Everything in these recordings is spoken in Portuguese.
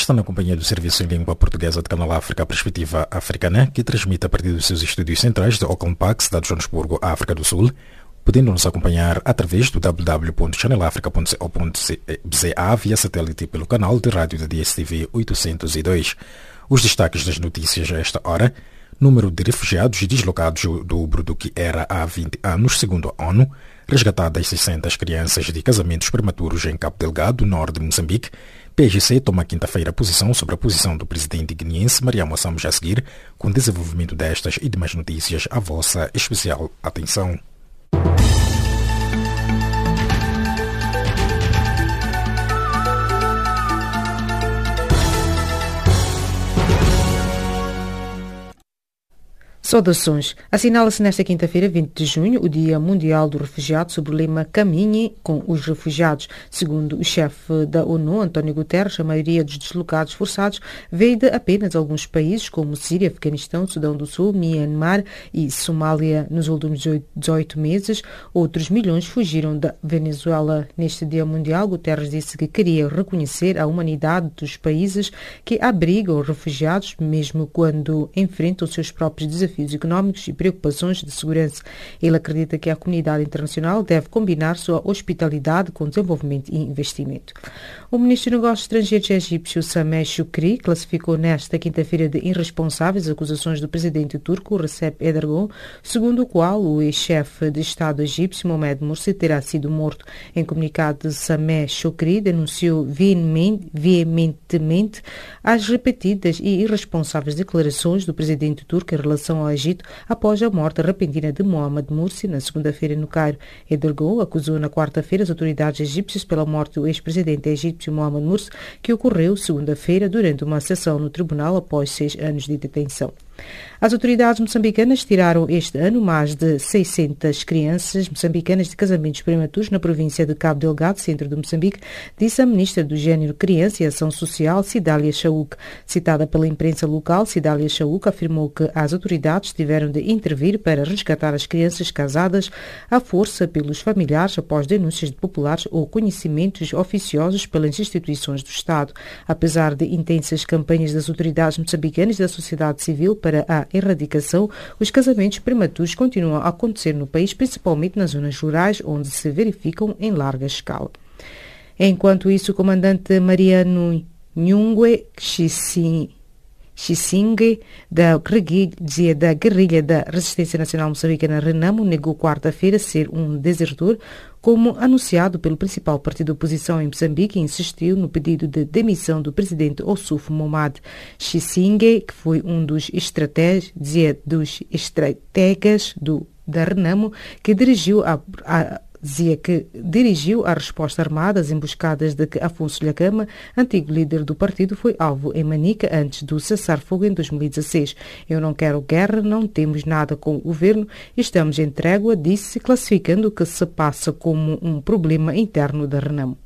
Está na companhia do Serviço em Língua Portuguesa de Canal África Perspectiva Africana, que transmite a partir dos seus estúdios centrais de Auckland Park, cidade de Joanesburgo, África do Sul, podendo nos acompanhar através do www.channelafrica.co.za via satélite pelo canal de rádio da DSTV 802. Os destaques das notícias a esta hora. Número de refugiados e deslocados dobro do que era há 20 anos, segundo a ONU. Resgatadas 600 crianças de casamentos prematuros em Cabo Delgado, norte de Moçambique. PGC toma quinta-feira posição sobre a posição do presidente guineense Mariamo Samos a seguir, com desenvolvimento destas e demais notícias a vossa especial atenção. Saudações. Assinala-se nesta quinta-feira, 20 de junho, o Dia Mundial do Refugiado, sob o lema Caminhe com os Refugiados. Segundo o chefe da ONU, António Guterres, a maioria dos deslocados forçados veio de apenas alguns países, como Síria, Afeganistão, Sudão do Sul, Myanmar e Somália, nos últimos 18 meses. Outros milhões fugiram da Venezuela. Neste Dia Mundial, Guterres disse que queria reconhecer a humanidade dos países que abrigam refugiados, mesmo quando enfrentam seus próprios desafios desafios económicos e preocupações de segurança. Ele acredita que a comunidade internacional deve combinar sua hospitalidade com desenvolvimento e investimento. O ministro de Negócios Estrangeiros egípcio Sameh Shukri classificou nesta quinta-feira de irresponsáveis acusações do presidente turco Recep Erdogan, segundo o qual o ex-chefe de Estado egípcio Mohamed Morsi terá sido morto. Em comunicado, Sameh Shukri denunciou veementemente as repetidas e irresponsáveis declarações do presidente turco em relação Egito após a morte repentina de Mohamed Morsi na segunda-feira no Cairo. Edergon acusou na quarta-feira as autoridades egípcias pela morte do ex-presidente egípcio Mohamed Morsi, que ocorreu segunda-feira durante uma sessão no tribunal após seis anos de detenção. As autoridades moçambicanas tiraram este ano mais de 600 crianças moçambicanas de casamentos prematuros na província de Cabo Delgado, centro de Moçambique, disse a ministra do Gênero, Criança e Ação Social, Cidália Chauk. Citada pela imprensa local, Cidália Chauk afirmou que as autoridades tiveram de intervir para resgatar as crianças casadas à força pelos familiares após denúncias de populares ou conhecimentos oficiosos pelas instituições do Estado. Apesar de intensas campanhas das autoridades moçambicanas e da sociedade civil para para a erradicação, os casamentos prematuros continuam a acontecer no país, principalmente nas zonas rurais, onde se verificam em larga escala. Enquanto isso, o comandante Mariano Nhungwe Xixin Xixingue, da guerrilha, da guerrilha da Resistência Nacional Moçambicana Renamo, negou quarta-feira ser um desertor, como anunciado pelo principal partido da oposição em Moçambique, insistiu no pedido de demissão do presidente Ossuf Momad Xixingue, que foi um dos estrategas, dos estrategas do, da Renamo, que dirigiu a, a dizia que dirigiu a resposta armada às emboscadas de que Afonso Lhagama, antigo líder do partido, foi alvo em Manica antes do cessar-fogo em 2016. Eu não quero guerra, não temos nada com o governo, estamos em trégua, disse, classificando o que se passa como um problema interno da Renamo.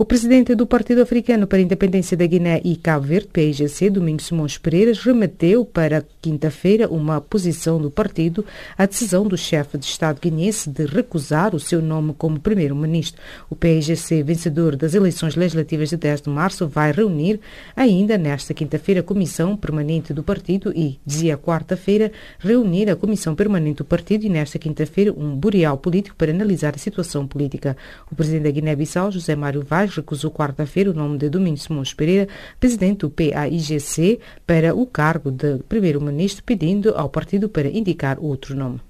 O presidente do Partido Africano para a Independência da Guiné e Cabo Verde, PIGC, Domingos Simões Pereira, remeteu para quinta-feira uma posição do partido à decisão do chefe de Estado guinense de recusar o seu nome como primeiro-ministro. O PIGC, vencedor das eleições legislativas de 10 de março, vai reunir ainda nesta quinta-feira a Comissão Permanente do Partido e, dizia quarta-feira, reunir a Comissão Permanente do Partido e nesta quinta-feira um boreal político para analisar a situação política. O presidente da Guiné-Bissau, José Mário Vaz, recusou quarta-feira o nome de Domingos Simões Pereira, presidente do PAIGC, para o cargo de primeiro-ministro, pedindo ao partido para indicar outro nome.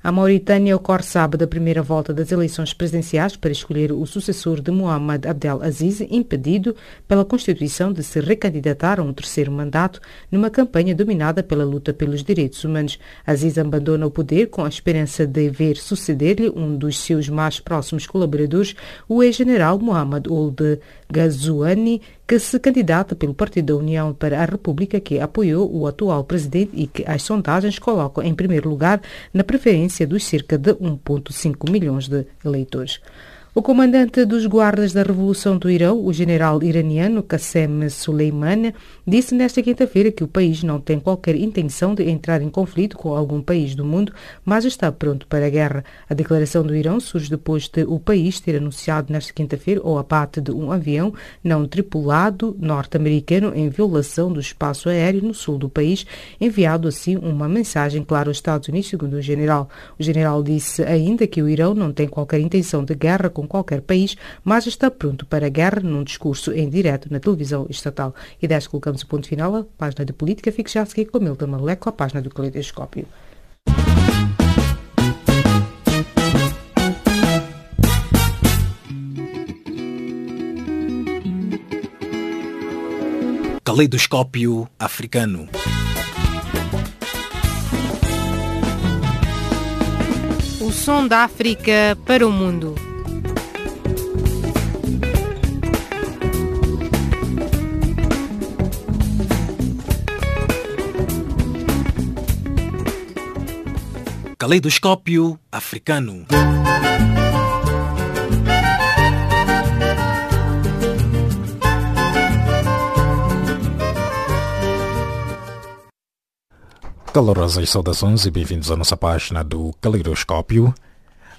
A Mauritânia ocorre sábado a primeira volta das eleições presidenciais para escolher o sucessor de Mohamed Abdel Aziz, impedido pela Constituição de se recandidatar a um terceiro mandato numa campanha dominada pela luta pelos direitos humanos. Aziz abandona o poder com a esperança de ver suceder-lhe um dos seus mais próximos colaboradores, o ex-general Mohamed Ould Ghazouani, que se candidata pelo Partido da União para a República, que apoiou o atual presidente e que as sondagens colocam em primeiro lugar na preferência dos cerca de 1,5 milhões de eleitores. O comandante dos guardas da Revolução do Irão, o general iraniano Qassem Soleimani, disse nesta quinta-feira que o país não tem qualquer intenção de entrar em conflito com algum país do mundo, mas está pronto para a guerra. A declaração do Irão surge depois de o país ter anunciado nesta quinta-feira o abate de um avião não tripulado norte-americano em violação do espaço aéreo no sul do país, enviado assim uma mensagem clara aos Estados Unidos, segundo o general. O general disse ainda que o Irão não tem qualquer intenção de guerra com qualquer país, mas está pronto para a guerra num discurso em direto na televisão estatal. E desta colocamos o ponto final à página de política. Fique já a seguir com Milton Maleco, a página do Caleidoscópio. Caleidoscópio africano. O som da África para o mundo. Caleidoscópio africano. Calorosas saudações e bem-vindos à nossa página do Caleidoscópio.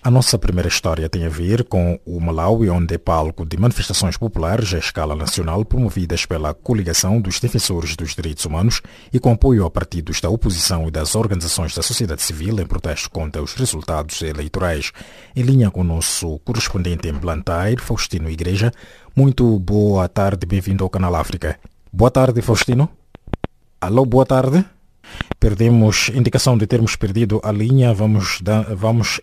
A nossa primeira história tem a ver com o Malawi, onde é palco de manifestações populares à escala nacional promovidas pela Coligação dos Defensores dos Direitos Humanos e com apoio a partidos da oposição e das organizações da sociedade civil em protesto contra os resultados eleitorais. Em linha com o nosso correspondente em Blantyre, Faustino Igreja. Muito boa tarde, bem-vindo ao Canal África. Boa tarde, Faustino. Alô, boa tarde. Perdemos indicação de termos perdido a linha. Vamos, dar, vamos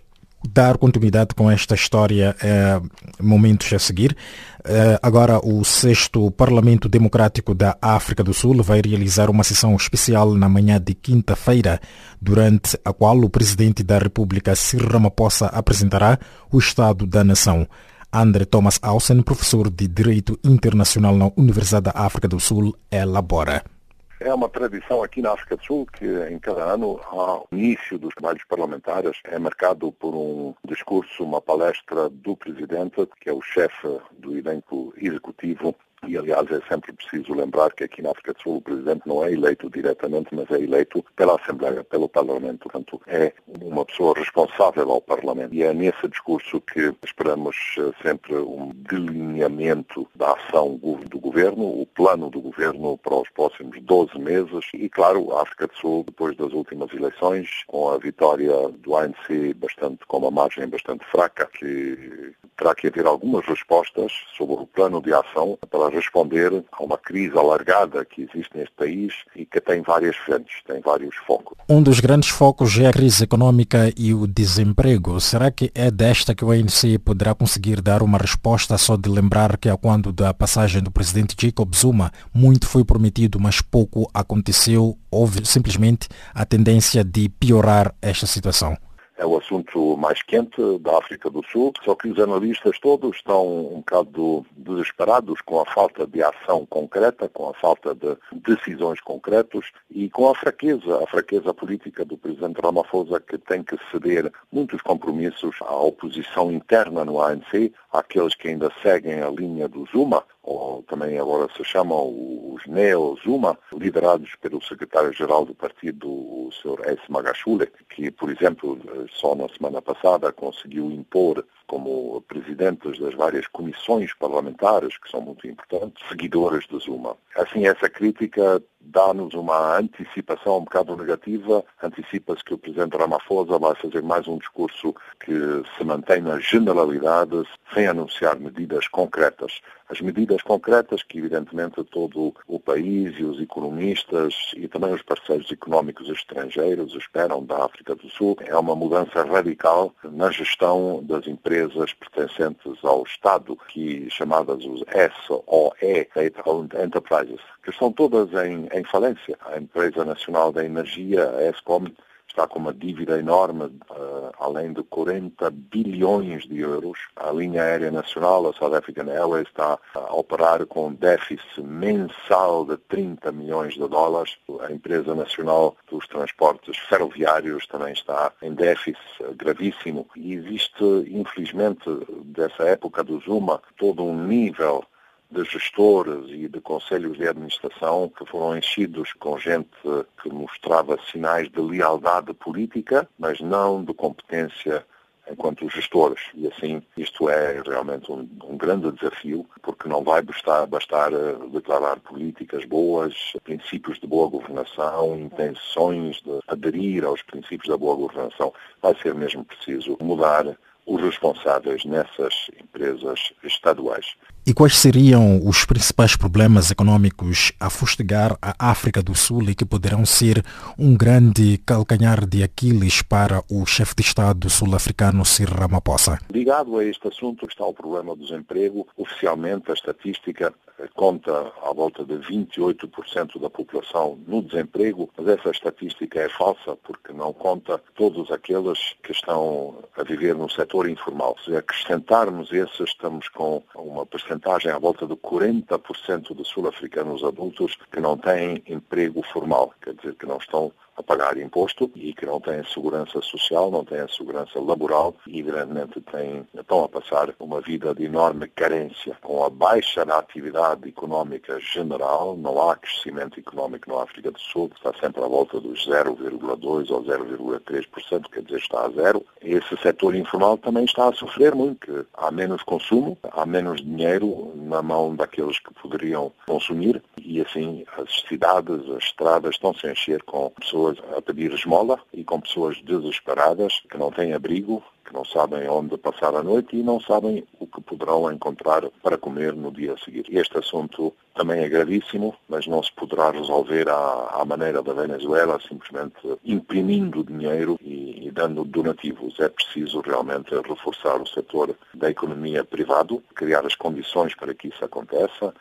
dar continuidade com esta história eh, momentos a seguir. Eh, agora, o sexto Parlamento Democrático da África do Sul vai realizar uma sessão especial na manhã de quinta-feira, durante a qual o Presidente da República, Cyril Ramaphosa, apresentará o Estado da Nação. André Thomas Ausen, professor de Direito Internacional na Universidade da África do Sul, elabora. É uma tradição aqui na África do Sul que em cada ano, ao início dos trabalhos parlamentares, é marcado por um discurso, uma palestra do presidente, que é o chefe do elenco executivo e, aliás, é sempre preciso lembrar que aqui na África do Sul o Presidente não é eleito diretamente, mas é eleito pela Assembleia, pelo Parlamento. Portanto, é uma pessoa responsável ao Parlamento. E é nesse discurso que esperamos eh, sempre um delineamento da ação do Governo, o plano do Governo para os próximos 12 meses. E, claro, a África do Sul, depois das últimas eleições, com a vitória do ANC bastante, com uma margem bastante fraca, que terá que haver algumas respostas sobre o plano de ação para responder a uma crise alargada que existe neste país e que tem várias frentes, tem vários focos. Um dos grandes focos é a crise econômica e o desemprego. Será que é desta que o ANC poderá conseguir dar uma resposta só de lembrar que quando da passagem do presidente Jacob Zuma muito foi prometido, mas pouco aconteceu? Houve simplesmente a tendência de piorar esta situação? É o assunto mais quente da África do Sul, só que os analistas todos estão um bocado desesperados com a falta de ação concreta, com a falta de decisões concretas e com a fraqueza, a fraqueza política do presidente Ramaphosa que tem que ceder muitos compromissos à oposição interna no ANC, àqueles que ainda seguem a linha do Zuma, ou também agora se chamam os Neo-Zuma, liderados pelo secretário-geral do partido, o Sr. S. Magashule, que, por exemplo, só na semana passada conseguiu impor como presidentes das várias comissões parlamentares, que são muito importantes, seguidoras de Zuma. Assim, essa crítica dá-nos uma antecipação um bocado negativa. Antecipa-se que o presidente Ramaphosa vai fazer mais um discurso que se mantém na generalidade, sem anunciar medidas concretas. As medidas concretas que, evidentemente, todo o país e os economistas e também os parceiros económicos estrangeiros esperam da África do Sul é uma mudança radical na gestão das empresas pertencentes ao Estado, que chamadas os SOE, State-Owned Enterprises, que estão todas em, em falência. A Empresa Nacional da Energia, a ESCOM, está com uma dívida enorme, uh, além de 40 bilhões de euros. A linha aérea nacional, a South African Airways, está a operar com um déficit mensal de 30 milhões de dólares. A empresa nacional dos transportes ferroviários também está em déficit gravíssimo. E existe, infelizmente, dessa época do Zuma, todo um nível de gestores e de conselhos de administração que foram enchidos com gente que mostrava sinais de lealdade política, mas não de competência enquanto gestores. E assim, isto é realmente um, um grande desafio, porque não vai bastar, bastar eh, declarar políticas boas, princípios de boa governação, intenções de aderir aos princípios da boa governação. Vai ser mesmo preciso mudar os responsáveis nessas empresas estaduais. E quais seriam os principais problemas econômicos a fustigar a África do Sul e que poderão ser um grande calcanhar de Aquiles para o chefe de Estado sul-africano Cyril Ramaphosa? Ligado a este assunto está o problema do desemprego. Oficialmente, a estatística conta à volta de 28% da população no desemprego, mas essa estatística é falsa porque não conta todos aqueles que estão a viver no setor informal. Se acrescentarmos esses, estamos com uma percentagem à volta de 40% de sul-africanos adultos que não têm emprego formal, quer dizer, que não estão a pagar imposto e que não têm segurança social, não têm segurança laboral e, evidentemente, têm, estão a passar uma vida de enorme carência. Com a baixa da atividade económica geral, não há crescimento económico na África do Sul, está sempre à volta dos 0,2% ou 0,3%, quer dizer, está a zero. Esse setor informal também está a sofrer muito, há menos consumo, há menos dinheiro na mão daqueles que poderiam consumir e, assim, as cidades, as estradas estão-se a encher com pessoas pessoas a pedir esmola e com pessoas desesperadas que não têm abrigo, que não sabem onde passar a noite e não sabem o que poderão encontrar para comer no dia a seguir. Este assunto também é gravíssimo, mas não se poderá resolver à, à maneira da Venezuela, simplesmente imprimindo dinheiro e, e dando donativos. É preciso realmente reforçar o setor da economia privado, criar as condições para que isso aconteça,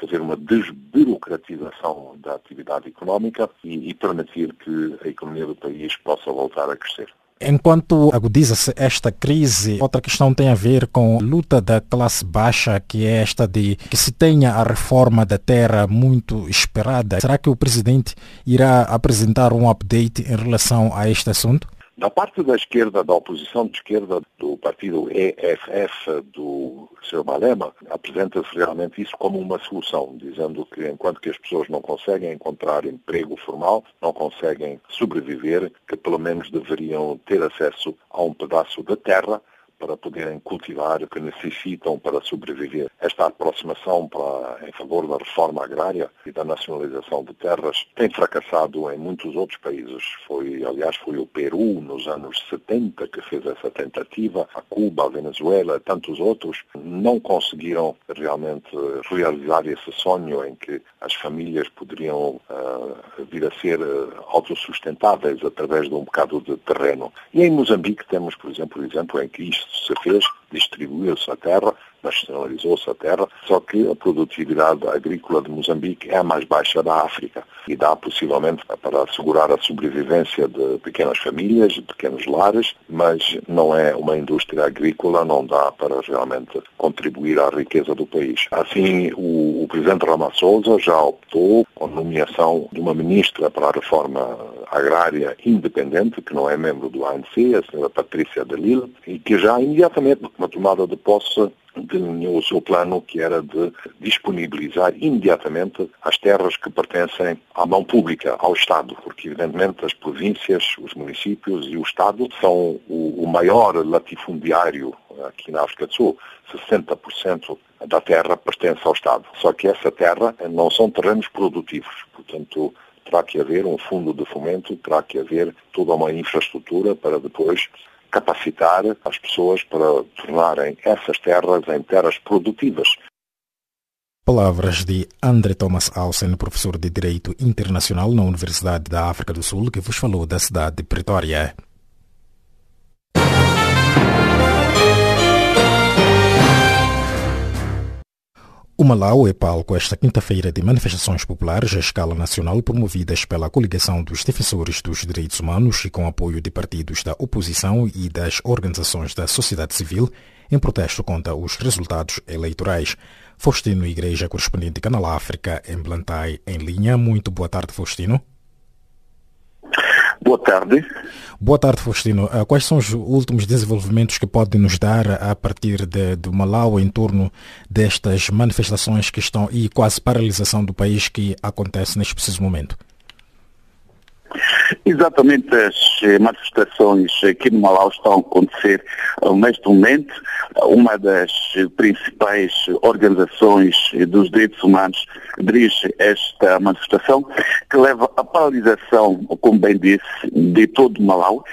fazer uma desburocratização da atividade económica e, e permitir que a economia do país possa voltar a crescer. Enquanto agudiza-se esta crise, outra questão tem a ver com a luta da classe baixa, que é esta de que se tenha a reforma da terra muito esperada. Será que o presidente irá apresentar um update em relação a este assunto? Da parte da esquerda, da oposição de esquerda do partido EFF do Sr. Malema, apresenta-se realmente isso como uma solução, dizendo que enquanto que as pessoas não conseguem encontrar emprego formal, não conseguem sobreviver, que pelo menos deveriam ter acesso a um pedaço de terra para poderem cultivar o que necessitam para sobreviver. Esta aproximação para, em favor da reforma agrária e da nacionalização de terras tem fracassado em muitos outros países. Foi, aliás, foi o Peru nos anos 70 que fez essa tentativa, a Cuba, a Venezuela, tantos outros não conseguiram realmente realizar esse sonho em que as famílias poderiam uh, vir a ser uh, autossustentáveis através de um bocado de terreno. E em Moçambique temos, por exemplo, o exemplo em que isto se fez, distribuiu-se a terra, nacionalizou-se a terra, só que a produtividade agrícola de Moçambique é a mais baixa da África e dá possivelmente para assegurar a sobrevivência de pequenas famílias, de pequenos lares, mas não é uma indústria agrícola, não dá para realmente contribuir à riqueza do país. Assim, o, o presidente Ramaphosa já optou com a nomeação de uma ministra para a reforma agrária independente, que não é membro do ANC, a senhora Patrícia Delille, e que já imediatamente, na tomada de posse, delineou o seu plano que era de disponibilizar imediatamente as terras que pertencem à mão pública, ao Estado, porque evidentemente as províncias, os municípios e o Estado são o, o maior latifundiário aqui na África do Sul. 60% da terra pertence ao Estado. Só que essa terra não são terrenos produtivos, portanto terá que haver um fundo de fomento, terá que haver toda uma infraestrutura para depois capacitar as pessoas para tornarem essas terras em terras produtivas. Palavras de André Thomas Alsen, professor de Direito Internacional na Universidade da África do Sul, que vos falou da cidade de Pretória. O Malau é palco esta quinta-feira de manifestações populares à escala nacional promovidas pela Coligação dos Defensores dos Direitos Humanos e com apoio de partidos da oposição e das organizações da sociedade civil em protesto contra os resultados eleitorais. Faustino Igreja, correspondente de Canal África, em Blantyre, em linha. Muito boa tarde, Faustino. Boa tarde. Boa tarde, Faustino. Ah, quais são os últimos desenvolvimentos que pode nos dar a partir de, do Malau em torno destas manifestações que estão e quase paralisação do país que acontece neste preciso momento? Exatamente as eh, manifestações aqui no Malau estão a acontecer eh, neste momento. Uma das principais organizações dos direitos humanos dirige esta manifestação, que leva à paralisação, como bem disse, de todo o Malau.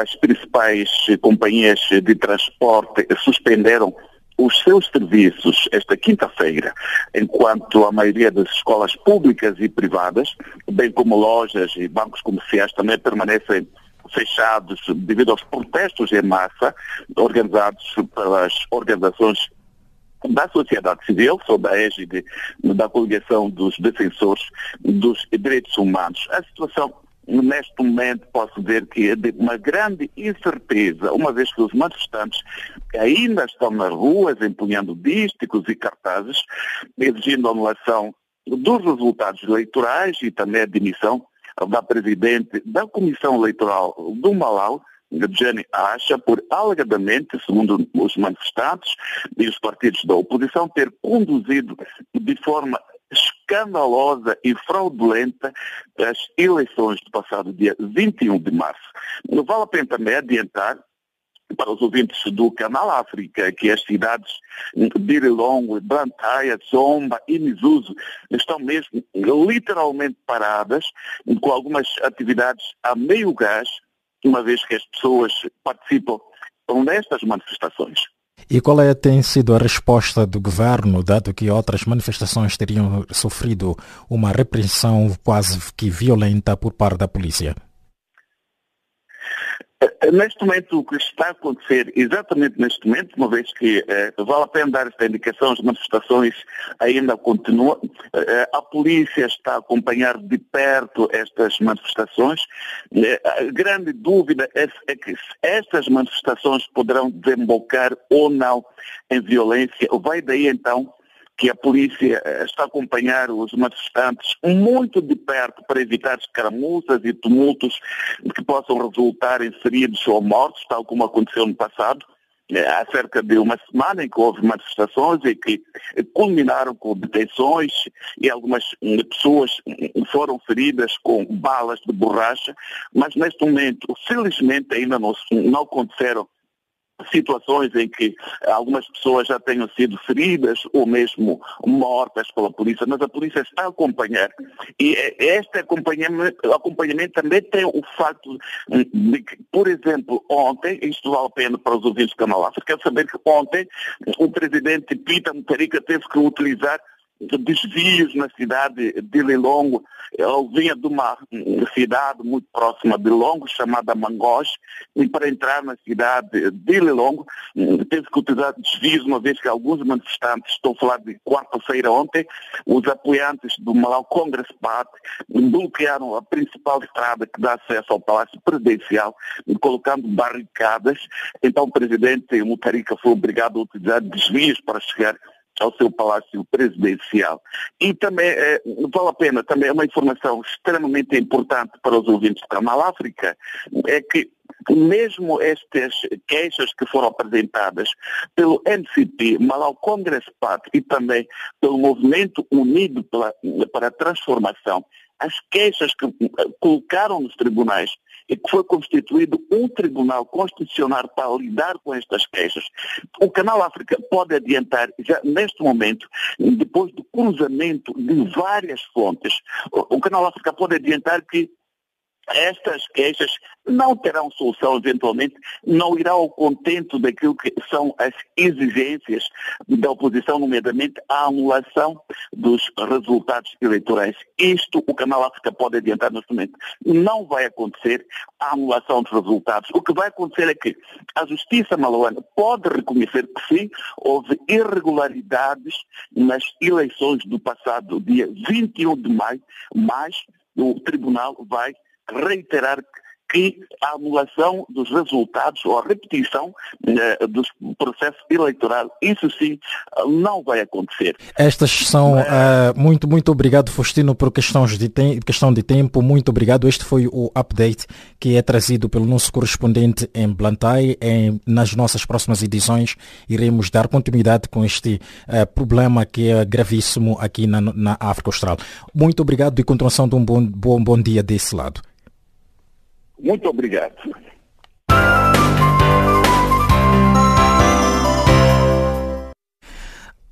As principais companhias de transporte suspenderam os seus serviços esta quinta-feira, enquanto a maioria das escolas públicas e privadas, bem como lojas e bancos comerciais também permanecem fechados devido aos protestos em massa organizados pelas organizações da sociedade civil, sob a égide da coligação dos defensores dos direitos humanos. A situação neste momento posso dizer que é de uma grande incerteza, uma vez que os manifestantes ainda estão nas ruas empunhando dísticos e cartazes, exigindo a anulação dos resultados eleitorais e também a demissão da presidente da Comissão Eleitoral do Malau, Jane Acha, por alegadamente, segundo os manifestantes e os partidos da oposição, ter conduzido de forma escandalosa e fraudulenta as eleições do passado dia 21 de março. Não vale a pena também adiantar para os ouvintes do Canal África, que as cidades de Irilongo, Blantyre, Zomba e Misuzo estão mesmo literalmente paradas, com algumas atividades a meio gás, uma vez que as pessoas participam nestas manifestações. E qual é, tem sido a resposta do governo, dado que outras manifestações teriam sofrido uma repressão quase que violenta por parte da polícia? Eh, neste momento, o que está a acontecer, exatamente neste momento, uma vez que eh, vale a pena dar esta indicação, as manifestações ainda continuam, eh, a polícia está a acompanhar de perto estas manifestações. Eh, a grande dúvida é, é que estas manifestações poderão desembocar ou não em violência. Vai daí então que a polícia eh, está a acompanhar os manifestantes muito de perto para evitar escaramuças e tumultos que possam resultar em feridos ou mortos, tal como aconteceu no passado. Eh, há cerca de uma semana em que houve manifestações e que culminaram com detenções e algumas hum, pessoas hum, foram feridas com balas de borracha, mas neste momento, felizmente, ainda não, não aconteceram situações em que algumas pessoas já tenham sido feridas ou mesmo mortas pela polícia, mas a polícia está a acompanhar. E este acompanhamento, acompanhamento também tem o facto de que, por exemplo, ontem, isto vale a pena para os ouvintes do Canal África, quero saber que ontem o presidente Pita Mutarica teve que utilizar desvios na cidade de Lilongo. Eu vinha de uma cidade muito próxima de Lilongo, chamada Mangós, e para entrar na cidade de Lilongo teve que utilizar desvios, uma vez que alguns manifestantes, estou a falar de quarta-feira ontem, os apoiantes do Malau Congress Party bloquearam a principal estrada que dá acesso ao Palácio Presidencial, colocando barricadas. Então o presidente Mutarica foi obrigado a utilizar desvios para chegar ao seu palácio presidencial. E também, é, vale a pena, também é uma informação extremamente importante para os ouvintes da Maláfrica, é que mesmo estas queixas que foram apresentadas pelo NCP, Malau Congress Party e também pelo Movimento Unido para a Transformação, as queixas que colocaram nos tribunais e que foi constituído um tribunal constitucional para lidar com estas queixas. O Canal África pode adiantar, já neste momento, depois do cruzamento de várias fontes, o Canal África pode adiantar que estas queixas não terão solução eventualmente, não irá ao contento daquilo que são as exigências da oposição, nomeadamente a anulação dos resultados eleitorais. Isto o Canal África pode adiantar neste momento. Não vai acontecer a anulação dos resultados. O que vai acontecer é que a justiça malauana pode reconhecer que sim, houve irregularidades nas eleições do passado dia 21 de maio, mas o tribunal vai reiterar que a anulação dos resultados ou a repetição eh, do processo eleitoral, isso sim, não vai acontecer. Estas são, uh, muito, muito obrigado Faustino por questões de questão de tempo, muito obrigado. Este foi o update que é trazido pelo nosso correspondente em Blantyre. Em, nas nossas próximas edições iremos dar continuidade com este uh, problema que é gravíssimo aqui na, na África Austral. Muito obrigado e continuação de um bom, bom, bom dia desse lado. Muito obrigado.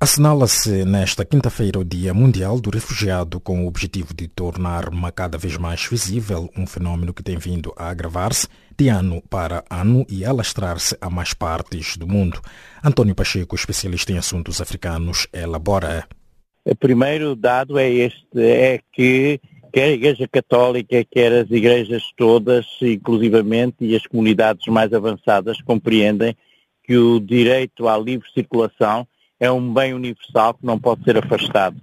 Assinala-se nesta quinta-feira o Dia Mundial do Refugiado com o objetivo de tornar cada vez mais visível um fenômeno que tem vindo a agravar-se de ano para ano e alastrar-se a mais partes do mundo. António Pacheco, especialista em assuntos africanos, elabora. O primeiro dado é este, é que quer a Igreja Católica, quer as igrejas todas, inclusivamente, e as comunidades mais avançadas compreendem que o direito à livre circulação é um bem universal que não pode ser afastado.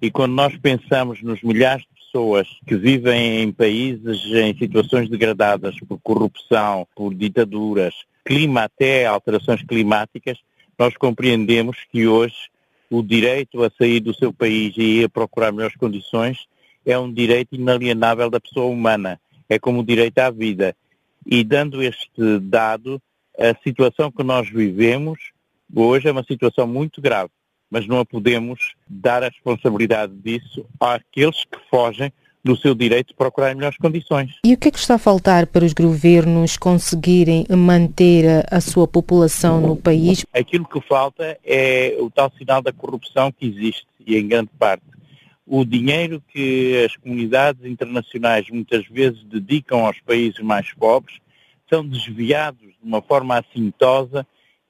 E quando nós pensamos nos milhares de pessoas que vivem em países em situações degradadas por corrupção, por ditaduras, clima até alterações climáticas, nós compreendemos que hoje o direito a sair do seu país e a procurar melhores condições é um direito inalienável da pessoa humana, é como o direito à vida. E dando este dado, a situação que nós vivemos hoje é uma situação muito grave, mas não a podemos dar a responsabilidade disso àqueles que fogem do seu direito de procurar melhores condições. E o que é que está a faltar para os governos conseguirem manter a sua população no país? Aquilo que falta é o tal sinal da corrupção que existe, e em grande parte o dinheiro que as comunidades internacionais muitas vezes dedicam aos países mais pobres são desviados de uma forma assintosa,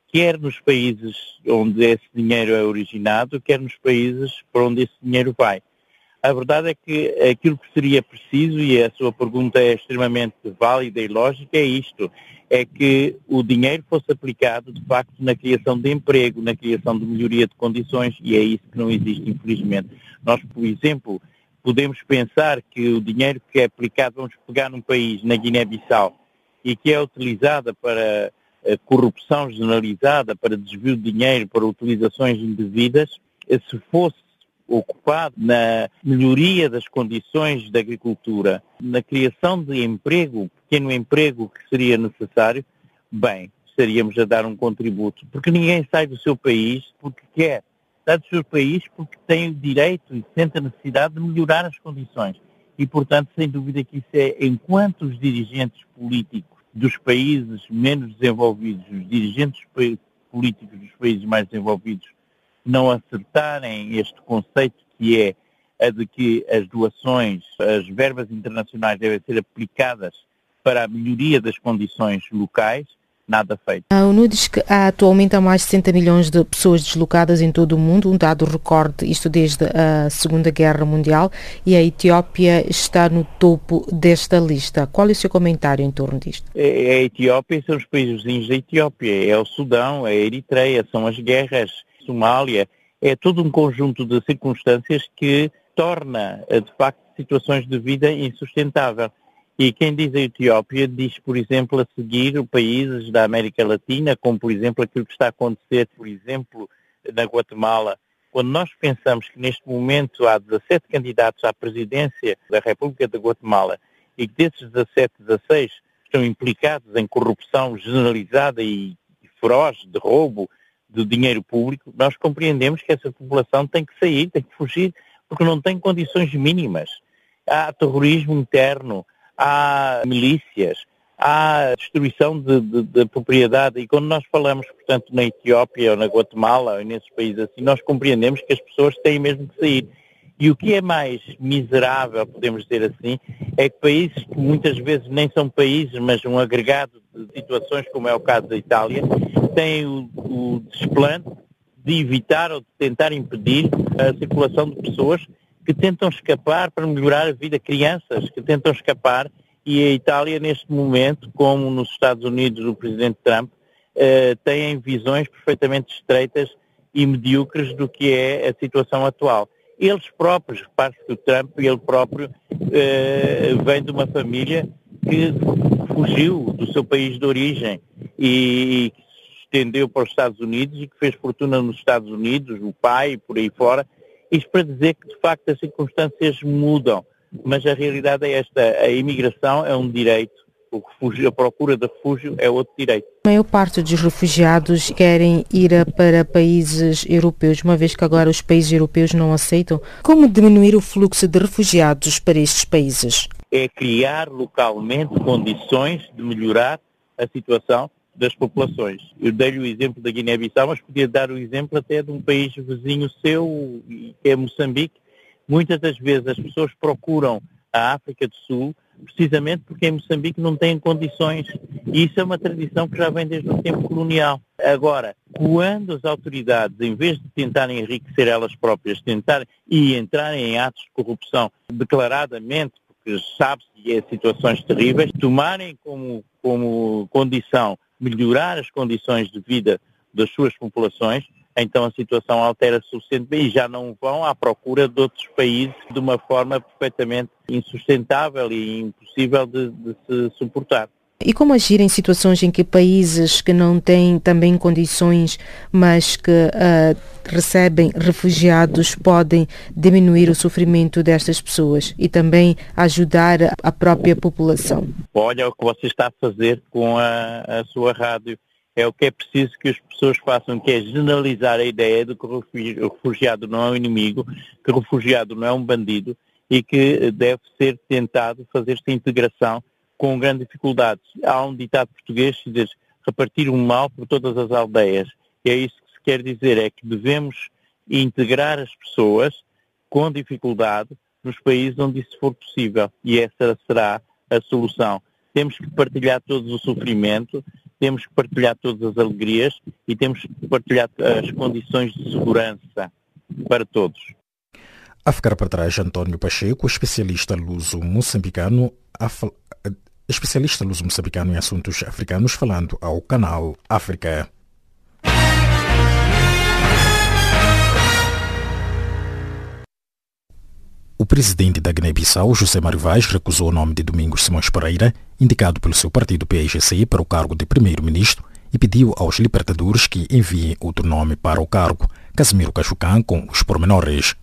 quer nos países onde esse dinheiro é originado, quer nos países para onde esse dinheiro vai. A verdade é que aquilo que seria preciso, e a sua pergunta é extremamente válida e lógica, é isto é que o dinheiro fosse aplicado, de facto, na criação de emprego, na criação de melhoria de condições, e é isso que não existe, infelizmente. Nós, por exemplo, podemos pensar que o dinheiro que é aplicado, vamos pegar num país, na Guiné-Bissau, e que é utilizada para corrupção generalizada, para desvio de dinheiro, para utilizações indevidas, se fosse ocupado na melhoria das condições da agricultura, na criação de emprego, pequeno emprego que seria necessário, bem, estaríamos a dar um contributo. Porque ninguém sai do seu país porque quer. Sai do seu país porque tem o direito e sente a necessidade de melhorar as condições. E, portanto, sem dúvida que isso é, enquanto os dirigentes políticos dos países menos desenvolvidos, os dirigentes políticos dos países mais desenvolvidos, não acertarem este conceito que é a de que as doações, as verbas internacionais devem ser aplicadas para a melhoria das condições locais, nada feito. A ONU diz que há atualmente há mais de 60 milhões de pessoas deslocadas em todo o mundo, um dado recorde, isto desde a Segunda Guerra Mundial, e a Etiópia está no topo desta lista. Qual é o seu comentário em torno disto? É, é a Etiópia são os países vizinhos da Etiópia, é o Sudão, é a Eritreia, são as guerras, Somália, é todo um conjunto de circunstâncias que torna, de facto, situações de vida insustentável. E quem diz a Etiópia diz, por exemplo, a seguir países da América Latina, como por exemplo aquilo que está a acontecer, por exemplo, na Guatemala. Quando nós pensamos que neste momento há 17 candidatos à presidência da República da Guatemala e que desses 17, 16 estão implicados em corrupção generalizada e feroz de roubo de dinheiro público, nós compreendemos que essa população tem que sair, tem que fugir, porque não tem condições mínimas. Há terrorismo interno, há milícias, há destruição de, de, de, propriedade e quando nós falamos, portanto, na Etiópia ou na Guatemala ou nesses países assim, nós compreendemos que as pessoas têm mesmo que sair. E o que é mais miserável, podemos dizer assim, é que países que muitas vezes nem são países, mas um agregado de situações, como é o caso da Itália, têm o, o desplante de evitar ou de tentar impedir a circulação de pessoas que tentam escapar para melhorar a vida, crianças que tentam escapar e a Itália neste momento, como nos Estados Unidos o Presidente Trump, eh, têm visões perfeitamente estreitas e medíocres do que é a situação atual. Eles próprios, repare que o Trump, ele próprio, eh, vem de uma família que fugiu do seu país de origem e, que se estendeu para os Estados Unidos e que fez fortuna nos Estados Unidos, o pai, por aí fora. Isto para dizer que, de facto, as circunstâncias mudam, mas a realidade é esta, a imigração é um direito o refúgio, a procura de refúgio é outro direito. A maior parte dos refugiados querem ir para países europeus, uma vez que agora os países europeus não aceitam. Como diminuir o fluxo de refugiados para estes países? É criar localmente condições de melhorar a situação das populações. Eu dei-lhe o exemplo da Guiné-Bissau, mas podia dar o exemplo até de um país vizinho seu, que é Moçambique. Muitas das vezes as pessoas procuram a África do Sul precisamente porque em Moçambique não têm condições. E isso é uma tradição que já vem desde o tempo colonial. Agora, quando as autoridades, em vez de tentarem enriquecer elas próprias, tentarem e entrarem em atos de corrupção declaradamente, porque sabe-se que é situações terríveis, tomarem como, como condição melhorar as condições de vida das suas populações, então a situação altera-se suficientemente e já não vão à procura de outros países de uma forma perfeitamente insustentável e impossível de, de se suportar. E como agir em situações em que países que não têm também condições, mas que uh, recebem refugiados, podem diminuir o sofrimento destas pessoas e também ajudar a própria população? Olha o que você está a fazer com a, a sua rádio é o que é preciso que as pessoas façam, que é generalizar a ideia de que o refugiado não é um inimigo, que o refugiado não é um bandido e que deve ser tentado fazer esta integração com grande dificuldade. Há um ditado português que diz repartir o mal por todas as aldeias. E é isso que se quer dizer, é que devemos integrar as pessoas com dificuldade nos países onde isso for possível. E essa será a solução. Temos que partilhar todos o sofrimento, temos que partilhar todas as alegrias e temos que partilhar as condições de segurança para todos. A ficar para trás, António Pacheco, especialista luso-moçambicano, especialista luso-moçambicano em assuntos africanos, falando ao canal África. O presidente da Guiné-Bissau, José Mário Vaz, recusou o nome de Domingos Simões Pereira, indicado pelo seu partido PIGC para o cargo de primeiro-ministro, e pediu aos libertadores que enviem outro nome para o cargo, Casimiro Cachucan, com os pormenores.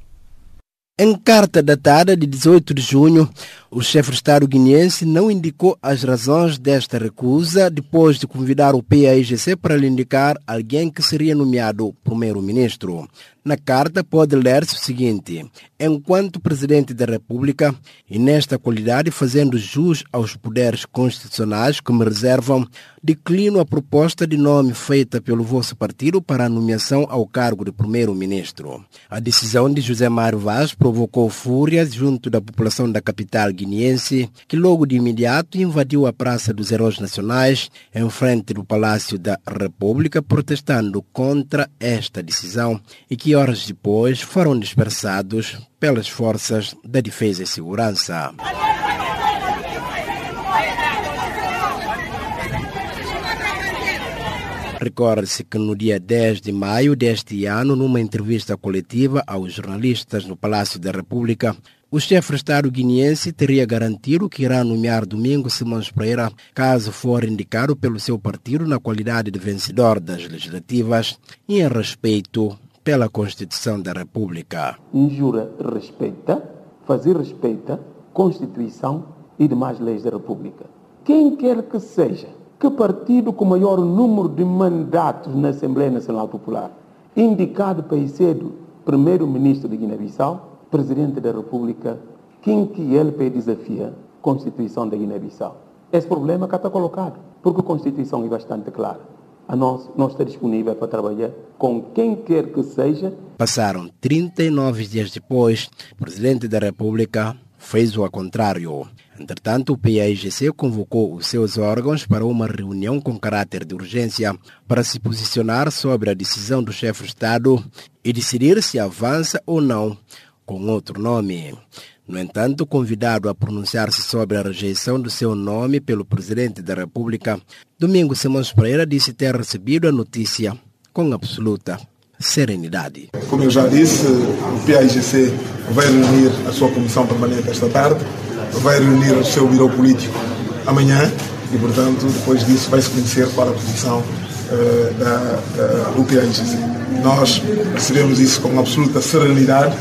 Em carta datada de 18 de junho, o chefe de Estado guineense não indicou as razões desta recusa depois de convidar o PAIGC para lhe indicar alguém que seria nomeado primeiro-ministro. Na carta pode ler-se o seguinte: enquanto Presidente da República e nesta qualidade fazendo jus aos poderes constitucionais que me reservam, declino a proposta de nome feita pelo vosso partido para a nomeação ao cargo de primeiro-ministro. A decisão de José Mário Vaz provocou fúria junto da população da capital guineense, que logo de imediato invadiu a Praça dos Heróis Nacionais, em frente do Palácio da República, protestando contra esta decisão e que horas depois foram dispersados pelas forças da defesa e segurança. Recorde-se que no dia 10 de maio deste ano, numa entrevista coletiva aos jornalistas no Palácio da República, o chefe de Estado guineense teria garantido que irá nomear Domingos Simões Pereira caso for indicado pelo seu partido na qualidade de vencedor das legislativas e em respeito pela Constituição da República. Injura respeita, fazer respeita Constituição e demais leis da República. Quem quer que seja, que partido com maior número de mandatos na Assembleia Nacional Popular, indicado para ser primeiro-ministro de Guiné-Bissau, presidente da República, quem que ele desafia Constituição da Guiné-Bissau? Esse problema cá está colocado, porque a Constituição é bastante clara a nós, nós está disponível para trabalhar com quem quer que seja. Passaram 39 dias depois, o presidente da República fez o contrário. Entretanto, o PAIGC convocou os seus órgãos para uma reunião com caráter de urgência para se posicionar sobre a decisão do chefe de Estado e decidir se avança ou não com outro nome. No entanto, convidado a pronunciar-se sobre a rejeição do seu nome pelo presidente da República, Domingo Simões Pereira disse ter recebido a notícia com absoluta serenidade. Como eu já disse, o PAIGC vai reunir a sua comissão permanente esta tarde, vai reunir o seu biro político amanhã e, portanto, depois disso vai-se conhecer qual a posição uh, da, da. Nós recebemos isso com absoluta serenidade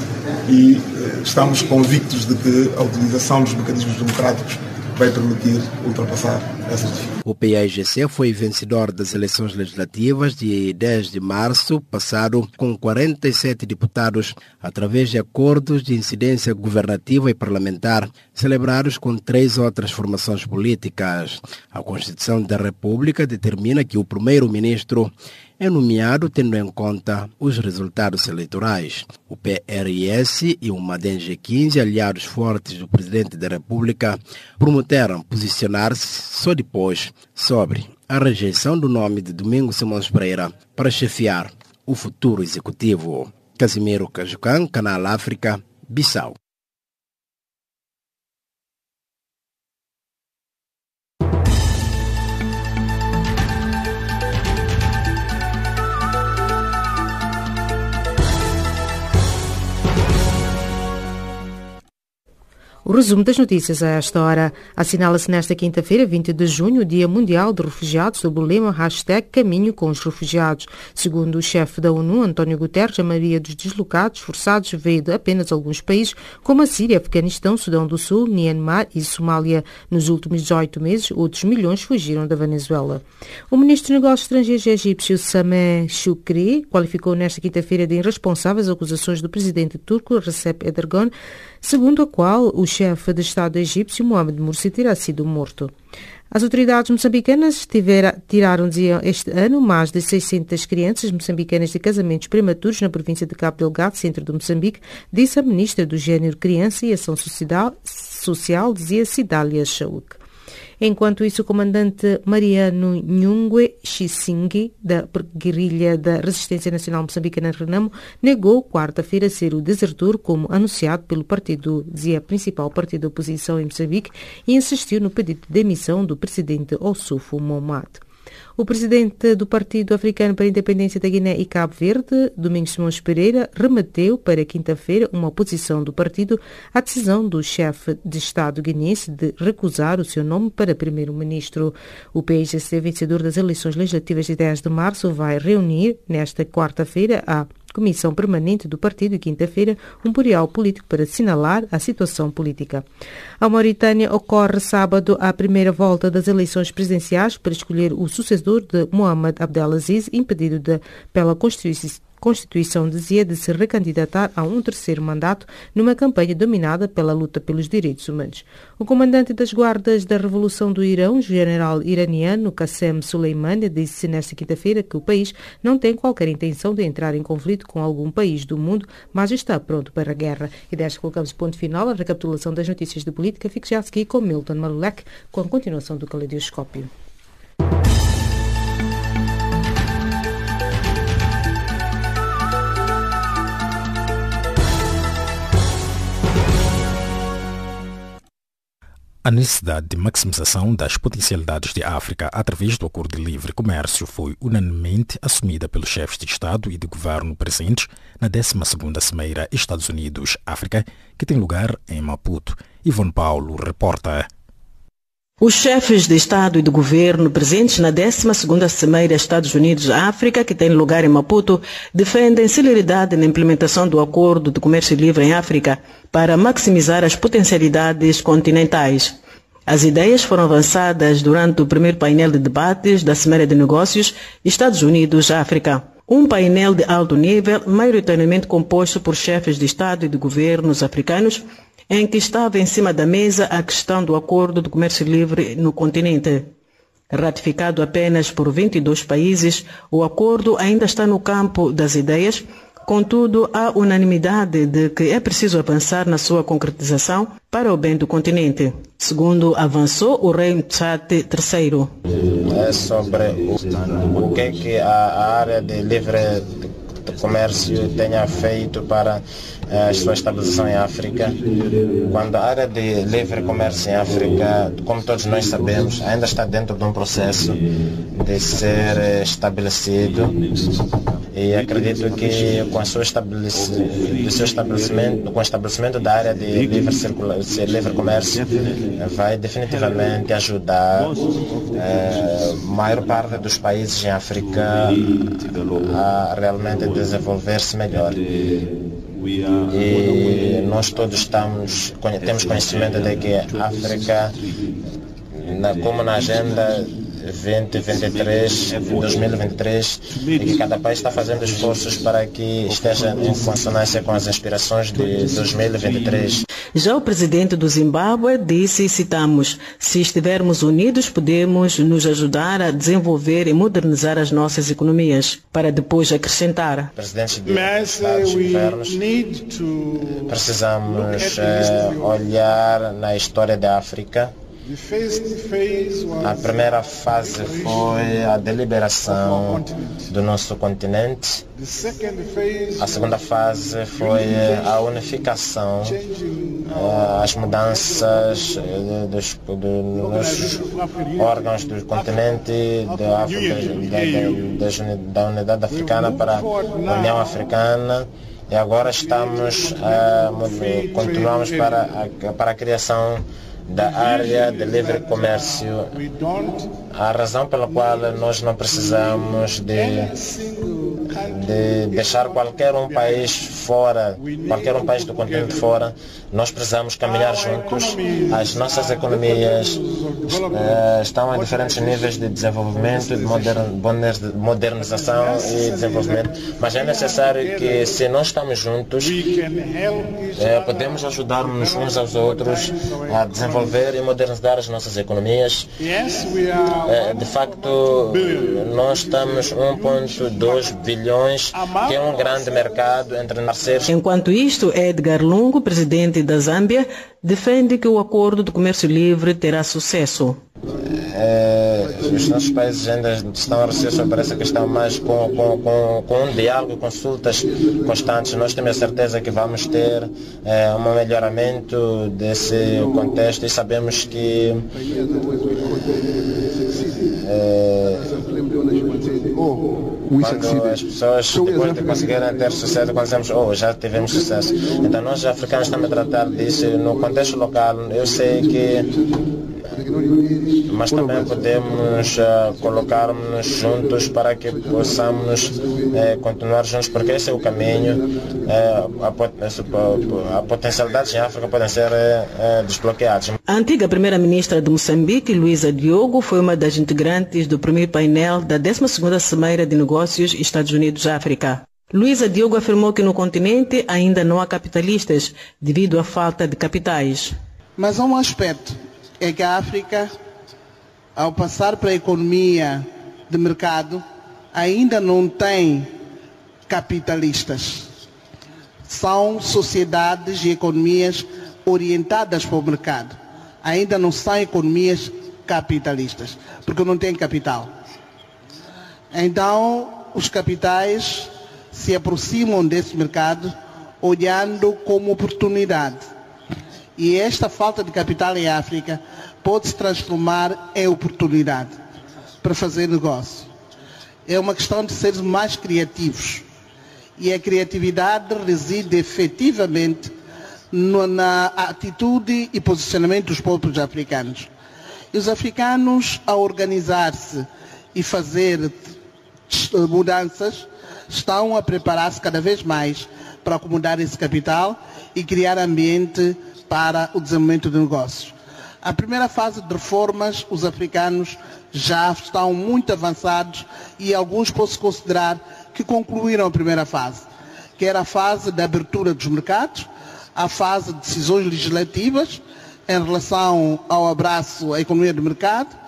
e uh, estamos convictos de que a utilização dos mecanismos democráticos vai permitir ultrapassar essas dificuldades. O PAIGC foi vencedor das eleições legislativas de 10 de março passado com 47 deputados através de acordos de incidência governativa e parlamentar celebrados com três outras formações políticas. A Constituição da República determina que o primeiro-ministro é nomeado tendo em conta os resultados eleitorais. O PRS e o MADEN G15, aliados fortes do presidente da República, prometeram posicionar-se só depois sobre a rejeição do nome de Domingos Simões Pereira para chefiar o futuro executivo. Casimiro Cajucan, Canal África, Bissau. O resumo das notícias a esta hora. Assinala-se nesta quinta-feira, 20 de junho, o Dia Mundial de Refugiados, sob o lema hashtag Caminho com os Refugiados. Segundo o chefe da ONU, António Guterres, a maioria dos deslocados forçados veio de apenas alguns países, como a Síria, Afeganistão, Sudão do Sul, Myanmar e Somália. Nos últimos 18 meses, outros milhões fugiram da Venezuela. O ministro de Negócios Estrangeiros egípcio Sameh Shukri qualificou nesta quinta-feira de irresponsáveis acusações do presidente turco Recep Erdogan segundo a qual o chefe de Estado egípcio, Mohamed Morsi, terá sido morto. As autoridades moçambicanas tiraram este ano mais de 600 crianças moçambicanas de casamentos prematuros na província de Cabo Delgado, centro do Moçambique, disse a ministra do Gênero, Criança e Ação Social, Social dizia Cidália Chauk. Enquanto isso, o comandante Mariano Nhungue Xisingui, da guerrilha da Resistência Nacional Moçambicana Renamo, negou quarta-feira ser o desertor, como anunciado pelo partido, dizia principal partido da oposição em Moçambique, e insistiu no pedido de demissão do presidente Ossufo Momad. O presidente do Partido Africano para a Independência da Guiné e Cabo Verde, Domingos Simões Pereira, remeteu para quinta-feira uma oposição do partido à decisão do chefe de Estado guineense de recusar o seu nome para primeiro-ministro. O PIGC, vencedor das eleições legislativas de 10 de março, vai reunir nesta quarta-feira a Comissão Permanente do Partido, quinta-feira, um memorial político para assinalar a situação política. A Mauritânia ocorre sábado a primeira volta das eleições presidenciais para escolher o sucessor de Mohamed Abdelaziz, impedido de, pela Constituição Constituição dizia de se recandidatar a um terceiro mandato numa campanha dominada pela luta pelos direitos humanos. O comandante das guardas da Revolução do Irão, general iraniano Qassem Soleimani, disse nesta quinta-feira que o país não tem qualquer intenção de entrar em conflito com algum país do mundo, mas está pronto para a guerra. E desta colocamos ponto final à recapitulação das notícias de política. Fique já a seguir com Milton Marulek, com a continuação do Caleidoscópio. A necessidade de maximização das potencialidades de África através do Acordo de Livre Comércio foi unanimemente assumida pelos chefes de Estado e de Governo presentes na 12ª Cimeira Estados Unidos-África, que tem lugar em Maputo. Ivone Paulo reporta. Os chefes de Estado e de Governo presentes na 12ª Cimeira Estados Unidos-África, que tem lugar em Maputo, defendem celeridade na implementação do Acordo de Comércio Livre em África para maximizar as potencialidades continentais. As ideias foram avançadas durante o primeiro painel de debates da Cimeira de Negócios Estados Unidos-África. Um painel de alto nível, maioritariamente composto por chefes de Estado e de governos africanos, em que estava em cima da mesa a questão do acordo de comércio livre no continente. Ratificado apenas por 22 países, o acordo ainda está no campo das ideias, Contudo, há unanimidade de que é preciso avançar na sua concretização para o bem do continente, segundo avançou o rei Mtsate III. É sobre o, que, é que a área de livre comércio tenha feito para a sua estabilização em África. Quando a área de livre comércio em África, como todos nós sabemos, ainda está dentro de um processo de ser estabelecido e acredito que com, a sua estabelec seu estabelecimento, com o estabelecimento da área de livre, livre comércio vai definitivamente ajudar eh, a maior parte dos países em África a realmente desenvolver-se melhor. E nós todos estamos, temos conhecimento de que a África, como na agenda 2023, 2023 e que cada país está fazendo esforços para que esteja em consonância com as aspirações de 2023. Já o presidente do Zimbábue disse, citamos, se estivermos unidos podemos nos ajudar a desenvolver e modernizar as nossas economias, para depois acrescentar. Presidentes de Estados governos, precisamos eh, olhar na história da África a primeira fase foi a deliberação do nosso continente. A segunda fase foi a unificação, eh, as mudanças eh, dos, dos órgãos do continente da, da, da Unidade Africana para a União Africana e agora estamos, uh, continuamos para a, para a criação da área de livre comércio. A razão pela qual nós não precisamos de, de deixar qualquer um país fora, qualquer um país do continente fora, nós precisamos caminhar juntos. As nossas economias uh, estão a diferentes níveis de desenvolvimento, de modernização e desenvolvimento, mas é necessário que se nós estamos juntos, uh, podemos ajudar-nos uns aos outros a desenvolver e modernizar as nossas economias. Uh, de facto, nós estamos 1.2 bilhões, que é um grande mercado entre parceiros. Enquanto isto, Edgar Lungo, presidente da Zâmbia, defende que o acordo de comércio livre terá sucesso. É, os nossos países ainda estão a receber sobre essa questão, mas com, com, com, com, um diálogo, consultas constantes, nós temos a certeza que vamos ter é, um melhoramento desse contexto e sabemos que é, quando as pessoas depois de conseguirem ter sucesso, quando dizemos, oh, já tivemos sucesso. Então nós africanos estamos a tratar disso no contexto local. Eu sei que mas também podemos uh, colocar-nos juntos para que possamos uh, continuar juntos, porque esse é o caminho. Uh, a, a, potencialidades em África podem ser desbloqueadas. A antiga primeira-ministra de Moçambique, Luísa Diogo, foi uma das integrantes do primeiro painel da 12ª Cimeira de Negócios Estados Unidos-África. Luísa Diogo afirmou que no continente ainda não há capitalistas devido à falta de capitais. Mas há um aspecto é que a África, ao passar para a economia de mercado, ainda não tem capitalistas. São sociedades e economias orientadas para o mercado. Ainda não são economias capitalistas, porque não têm capital. Então, os capitais se aproximam desse mercado olhando como oportunidade e esta falta de capital em África pode se transformar em oportunidade para fazer negócio. É uma questão de sermos mais criativos. E a criatividade reside efetivamente na atitude e posicionamento dos povos africanos. E os africanos, ao organizar-se e fazer mudanças, estão a preparar-se cada vez mais para acomodar esse capital e criar ambiente para o desenvolvimento de negócios. A primeira fase de reformas, os africanos já estão muito avançados e alguns posso considerar que concluíram a primeira fase, que era a fase da abertura dos mercados, a fase de decisões legislativas em relação ao abraço à economia de mercado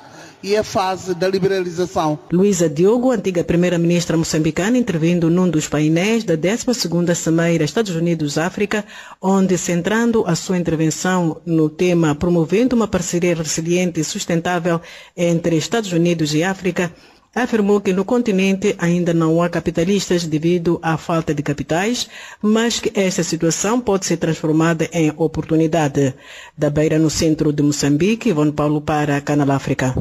e a fase da liberalização. Luísa Diogo, antiga primeira-ministra moçambicana, intervindo num dos painéis da 12ª Cimeira Estados Unidos-África, onde, centrando a sua intervenção no tema promovendo uma parceria resiliente e sustentável entre Estados Unidos e África, afirmou que no continente ainda não há capitalistas devido à falta de capitais, mas que esta situação pode ser transformada em oportunidade. Da Beira, no centro de Moçambique, Ivone Paulo para Canal África.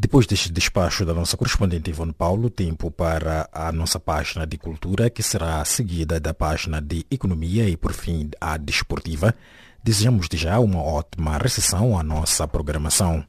Depois deste despacho da nossa correspondente Ivone Paulo, tempo para a nossa página de cultura, que será seguida da página de economia e, por fim, a desportiva. Desejamos de já uma ótima recepção à nossa programação.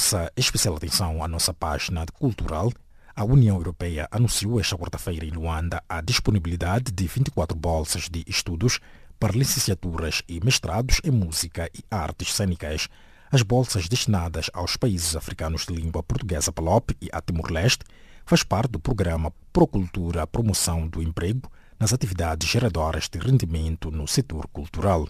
Vossa especial atenção à nossa página cultural, a União Europeia anunciou esta quarta-feira em Luanda a disponibilidade de 24 bolsas de estudos para licenciaturas e mestrados em música e artes cênicas. As bolsas destinadas aos países africanos de língua portuguesa PALOP e a Timor-Leste faz parte do programa Procultura Promoção do Emprego nas atividades geradoras de rendimento no setor cultural.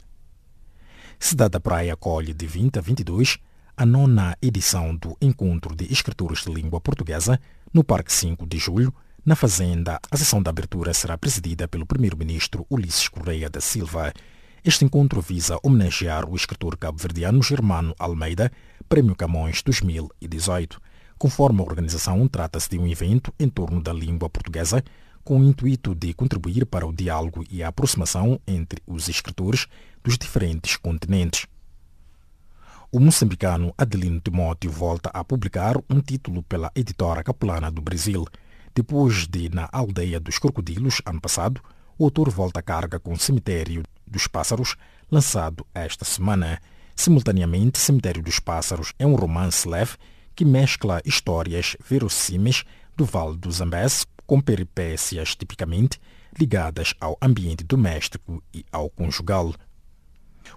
Cidade da Praia acolhe de 20 a 22 a nona edição do Encontro de Escritores de Língua Portuguesa no Parque 5 de Julho, na Fazenda. A sessão de abertura será presidida pelo primeiro-ministro Ulisses Correia da Silva. Este encontro visa homenagear o escritor cabo-verdiano Germano Almeida, Prêmio Camões 2018. Conforme a organização, trata-se de um evento em torno da língua portuguesa, com o intuito de contribuir para o diálogo e a aproximação entre os escritores dos diferentes continentes o moçambicano Adelino Timóteo volta a publicar um título pela editora Capulana do Brasil. Depois de Na Aldeia dos Crocodilos, ano passado, o autor volta à carga com Cemitério dos Pássaros, lançado esta semana. Simultaneamente, Cemitério dos Pássaros é um romance leve que mescla histórias verossímeis do Vale do Zambés com peripécias tipicamente ligadas ao ambiente doméstico e ao conjugal.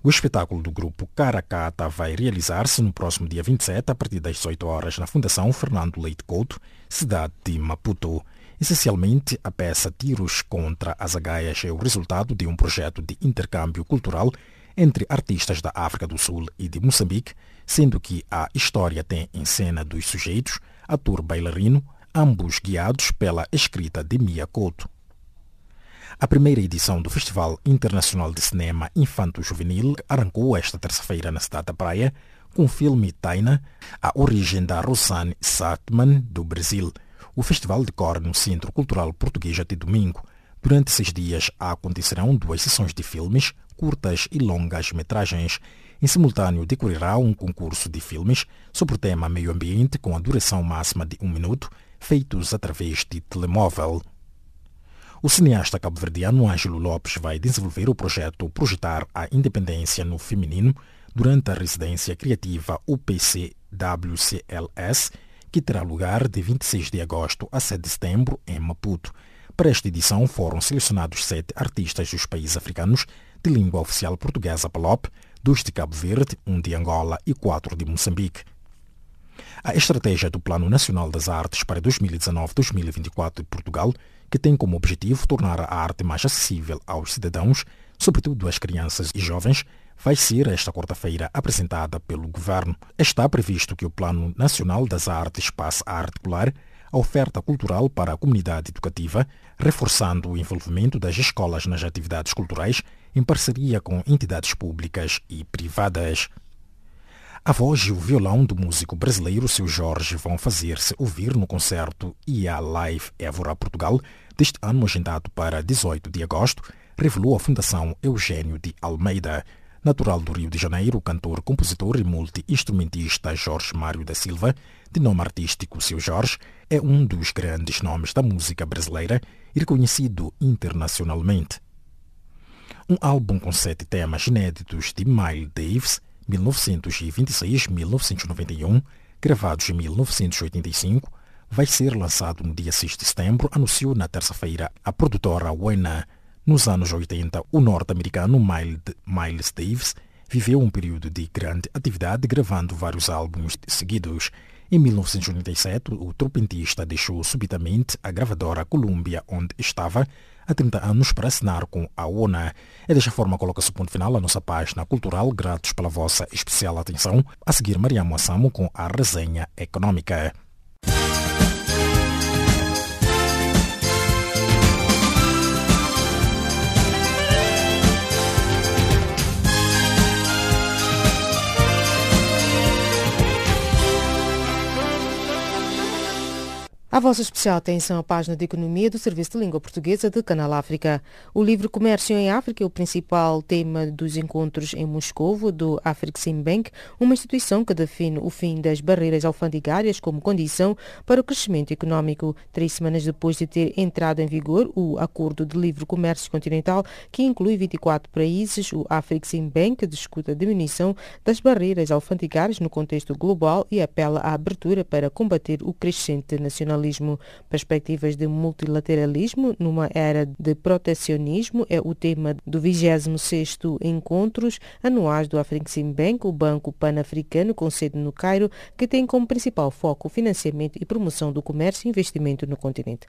O espetáculo do grupo Caracata vai realizar-se no próximo dia 27, a partir das 18 horas, na Fundação Fernando Leite Couto, cidade de Maputo. Essencialmente, a peça Tiros contra as Agaias é o resultado de um projeto de intercâmbio cultural entre artistas da África do Sul e de Moçambique, sendo que a história tem em cena dos sujeitos, ator bailarino, ambos guiados pela escrita de Mia Couto. A primeira edição do Festival Internacional de Cinema Infanto-Juvenil arrancou esta terça-feira na cidade da Praia com o filme Taina, a origem da Rosanne Sartman, do Brasil. O festival decorre no Centro Cultural Português até domingo. Durante seis dias acontecerão duas sessões de filmes, curtas e longas metragens. Em simultâneo decorrerá um concurso de filmes sobre o tema meio ambiente com a duração máxima de um minuto, feitos através de telemóvel. O cineasta cabo-verdiano Ângelo Lopes vai desenvolver o projeto Projetar a Independência no Feminino durante a residência criativa UPC-WCLS, que terá lugar de 26 de agosto a 7 de setembro em Maputo. Para esta edição foram selecionados sete artistas dos países africanos de língua oficial portuguesa PALOP, dois de Cabo Verde, um de Angola e quatro de Moçambique. A estratégia do Plano Nacional das Artes para 2019-2024 de Portugal que tem como objetivo tornar a arte mais acessível aos cidadãos, sobretudo às crianças e jovens, vai ser esta quarta-feira apresentada pelo Governo. Está previsto que o Plano Nacional das Artes passe a articular a oferta cultural para a comunidade educativa, reforçando o envolvimento das escolas nas atividades culturais em parceria com entidades públicas e privadas. A voz e o violão do músico brasileiro Seu Jorge vão fazer-se ouvir no concerto IA Live Évora Portugal, deste ano agendado para 18 de agosto, revelou a Fundação Eugênio de Almeida. Natural do Rio de Janeiro, o cantor, compositor e multi-instrumentista Jorge Mário da Silva, de nome artístico Seu Jorge, é um dos grandes nomes da música brasileira e reconhecido internacionalmente. Um álbum com sete temas inéditos de Miles Davis, 1926-1991, gravados em 1985, vai ser lançado no dia 6 de setembro, anunciou na terça-feira a produtora Wena. Nos anos 80, o norte-americano Miles Davis viveu um período de grande atividade, gravando vários álbuns seguidos. Em 1997, o trompetista deixou subitamente a gravadora Columbia, onde estava há 30 anos, para assinar com a ONA. E desta forma coloca-se o ponto final à nossa página cultural. Gratos pela vossa especial atenção. A seguir, Maria Moassamo com a resenha econômica. A vossa especial atenção à página de economia do Serviço de Língua Portuguesa de Canal África. O livre comércio em África é o principal tema dos encontros em Moscovo do Afreximbank, uma instituição que define o fim das barreiras alfandegárias como condição para o crescimento econômico. Três semanas depois de ter entrado em vigor o Acordo de Livre Comércio Continental, que inclui 24 países, o Afreximbank discute a diminuição das barreiras alfandegárias no contexto global e apela à abertura para combater o crescente nacionalismo multilateralismo. Perspectivas de multilateralismo numa era de protecionismo é o tema do 26º Encontros Anuais do Afreximbank, o Banco Pan-Africano com sede no Cairo, que tem como principal foco o financiamento e promoção do comércio e investimento no continente.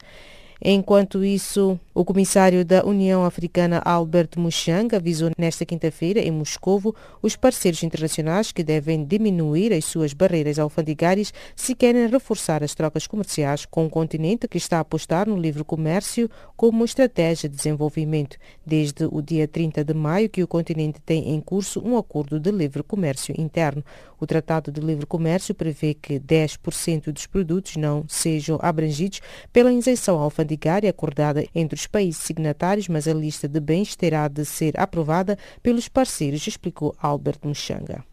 Enquanto isso, o comissário da União Africana Albert Muchanga avisou nesta quinta-feira em Moscovo os parceiros internacionais que devem diminuir as suas barreiras alfandegárias se querem reforçar as trocas comerciais com o continente que está a apostar no livre comércio como estratégia de desenvolvimento. Desde o dia 30 de maio que o continente tem em curso um acordo de livre comércio interno. O Tratado de Livre Comércio prevê que 10% dos produtos não sejam abrangidos pela isenção alfandegária acordada entre os países signatários, mas a lista de bens terá de ser aprovada pelos parceiros, explicou Albert Muxanga.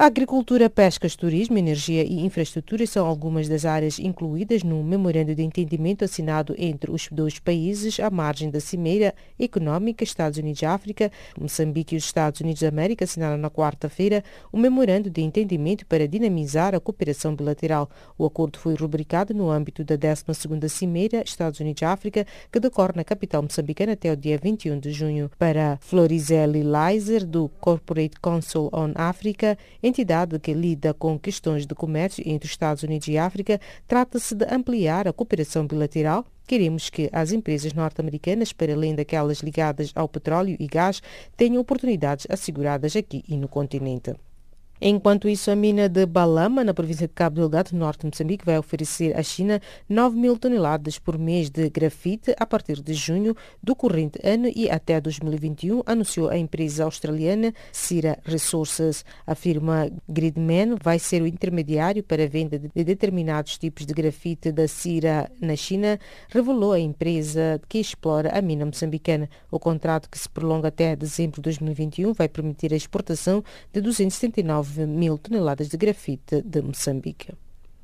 A agricultura, pescas, turismo, energia e infraestrutura são algumas das áreas incluídas no memorando de entendimento assinado entre os dois países à margem da Cimeira Econômica Estados Unidos-África, Moçambique e os Estados Unidos da América assinaram na quarta-feira o memorando de entendimento para dinamizar a cooperação bilateral. O acordo foi rubricado no âmbito da 12ª Cimeira Estados Unidos-África, que decorre na capital moçambicana até o dia 21 de junho. Para Florizeli Leiser, do Corporate Council on Africa, entidade que lida com questões de comércio entre os Estados Unidos e África, trata-se de ampliar a cooperação bilateral Queremos que as empresas norte-americanas, para além daquelas ligadas ao petróleo e gás, tenham oportunidades asseguradas aqui e no continente. Enquanto isso, a mina de Balama, na província de Cabo Delgado, norte de Moçambique, vai oferecer à China 9 mil toneladas por mês de grafite a partir de junho do corrente ano e até 2021, anunciou a empresa australiana Cira Resources. A firma Gridman vai ser o intermediário para a venda de determinados tipos de grafite da Cira na China, revelou a empresa que explora a mina moçambicana. O contrato, que se prolonga até dezembro de 2021, vai permitir a exportação de 279 9 mil toneladas de grafite de Moçambique.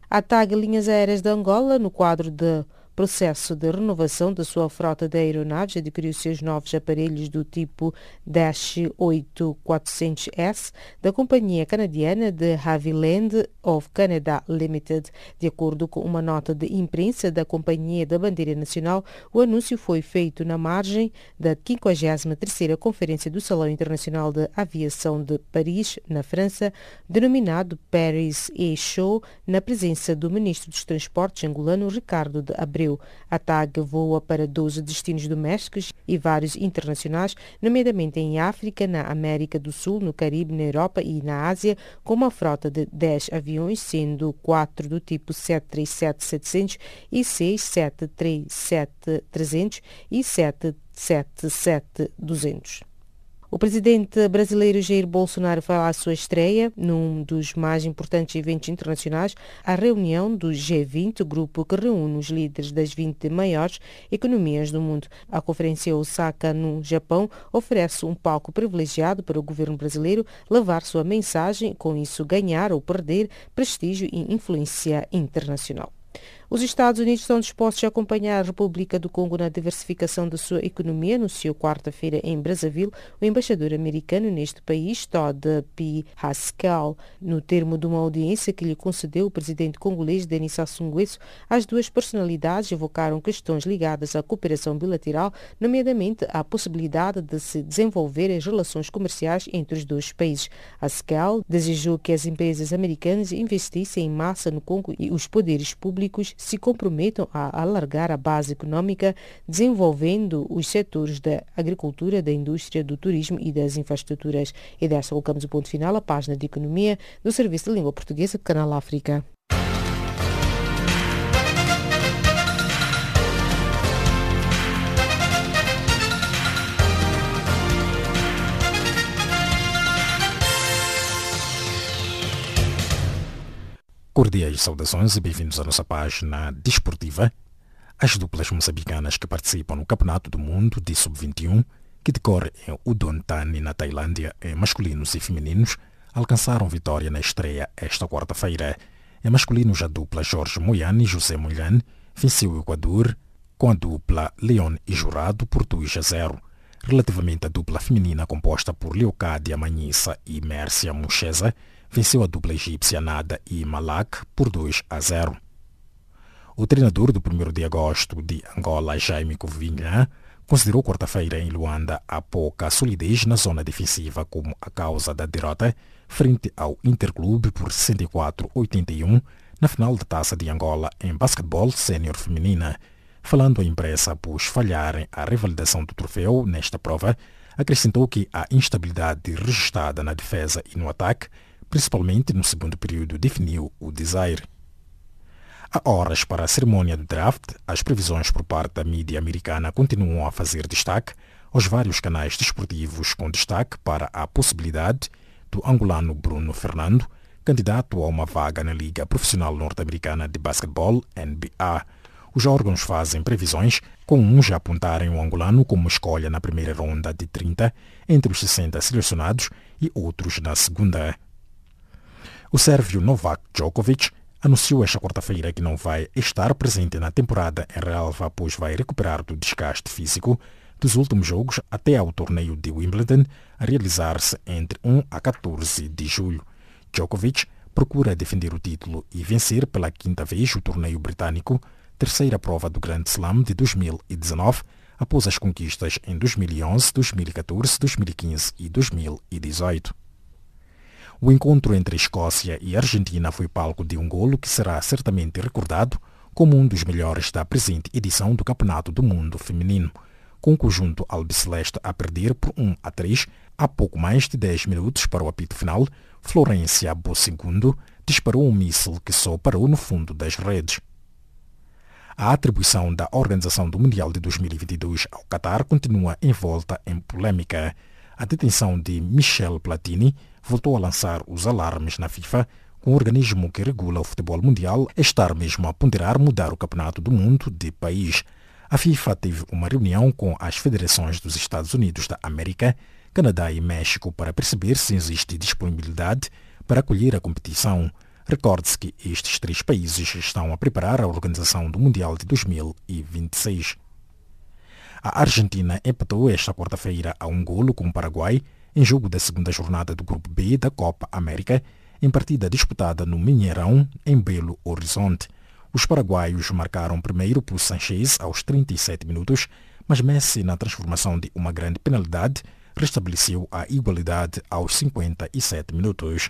A TAG Linhas Aéreas de Angola, no quadro de processo de renovação da sua frota de aeronaves, adquiriu seus novos aparelhos do tipo Dash 8400S da companhia canadiana de Haviland of Canada Limited. De acordo com uma nota de imprensa da Companhia da Bandeira Nacional, o anúncio foi feito na margem da 53ª Conferência do Salão Internacional de Aviação de Paris, na França, denominado Paris Air Show, na presença do Ministro dos Transportes angolano Ricardo de Abreu. A TAG voa para 12 destinos domésticos e vários internacionais, nomeadamente em África, na América do Sul, no Caribe, na Europa e na Ásia, com uma frota de 10 aviões, sendo 4 do tipo 737-700 e 6 737-300 e 777-200. O presidente brasileiro Jair Bolsonaro foi à sua estreia num dos mais importantes eventos internacionais, a reunião do G20, grupo que reúne os líderes das 20 maiores economias do mundo. A conferência Osaka, no Japão, oferece um palco privilegiado para o governo brasileiro levar sua mensagem, com isso ganhar ou perder prestígio e influência internacional. Os Estados Unidos estão dispostos a acompanhar a República do Congo na diversificação da sua economia, anunciou quarta-feira em Brazzaville o embaixador americano neste país, Todd P. Haskell. No termo de uma audiência que lhe concedeu o presidente congolês Denis Sassou Nguesso, as duas personalidades evocaram questões ligadas à cooperação bilateral, nomeadamente a possibilidade de se desenvolver as relações comerciais entre os dois países. Haskell desejou que as empresas americanas investissem em massa no Congo e os poderes públicos se comprometam a alargar a base econômica, desenvolvendo os setores da agricultura, da indústria, do turismo e das infraestruturas. E desta colocamos o ponto final à página de economia do Serviço de Língua Portuguesa do Canal África. Cordiais saudações e bem-vindos à nossa página desportiva. As duplas moçambicanas que participam no Campeonato do Mundo de Sub-21, que decorre em Udontani, na Tailândia, em masculinos e femininos, alcançaram vitória na estreia esta quarta-feira. Em masculinos, a dupla Jorge Moyane e José Mulhan venceu o Equador com a dupla Leon e Jurado por 2 a 0. Relativamente à dupla feminina composta por Leocádia Manhissa e Mércia Mucheza, venceu a dupla egípcia Nada e Malak por 2 a 0. O treinador do 1 de agosto de Angola, Jaime Covinha, considerou quarta-feira em Luanda a pouca solidez na zona defensiva como a causa da derrota frente ao Interclube por 64-81 na final da Taça de Angola em basquetebol sênior feminina. Falando à imprensa após falharem a revalidação do troféu nesta prova, acrescentou que a instabilidade registrada na defesa e no ataque principalmente no segundo período, definiu o desire. Há horas para a cerimônia do draft, as previsões por parte da mídia americana continuam a fazer destaque aos vários canais desportivos com destaque para a possibilidade do angolano Bruno Fernando, candidato a uma vaga na Liga Profissional Norte-Americana de Basquetebol, NBA. Os órgãos fazem previsões, com uns apontarem o angolano como escolha na primeira ronda de 30 entre os 60 selecionados e outros na segunda. O sérvio Novak Djokovic anunciou esta quarta-feira que não vai estar presente na temporada em relva, pois vai recuperar do desgaste físico dos últimos jogos até ao torneio de Wimbledon, a realizar-se entre 1 a 14 de julho. Djokovic procura defender o título e vencer pela quinta vez o torneio britânico, terceira prova do Grand Slam de 2019, após as conquistas em 2011, 2014, 2015 e 2018. O encontro entre Escócia e Argentina foi palco de um golo que será certamente recordado como um dos melhores da presente edição do Campeonato do Mundo Feminino, com o conjunto albiceleste a perder por 1 a 3 há pouco mais de 10 minutos para o apito final, Florência Bossegundo disparou um míssil que só parou no fundo das redes. A atribuição da organização do Mundial de 2022 ao Qatar continua envolta em polêmica. A detenção de Michel Platini voltou a lançar os alarmes na FIFA, com o organismo que regula o futebol mundial estar mesmo a ponderar mudar o campeonato do mundo de país. A FIFA teve uma reunião com as federações dos Estados Unidos da América, Canadá e México para perceber se existe disponibilidade para acolher a competição. Recorde-se que estes três países estão a preparar a organização do Mundial de 2026. A Argentina empatou esta quarta-feira a um golo com o Paraguai em jogo da segunda jornada do Grupo B da Copa América, em partida disputada no Minheirão, em Belo Horizonte. Os paraguaios marcaram primeiro por Sanchez aos 37 minutos, mas Messi, na transformação de uma grande penalidade, restabeleceu a igualdade aos 57 minutos.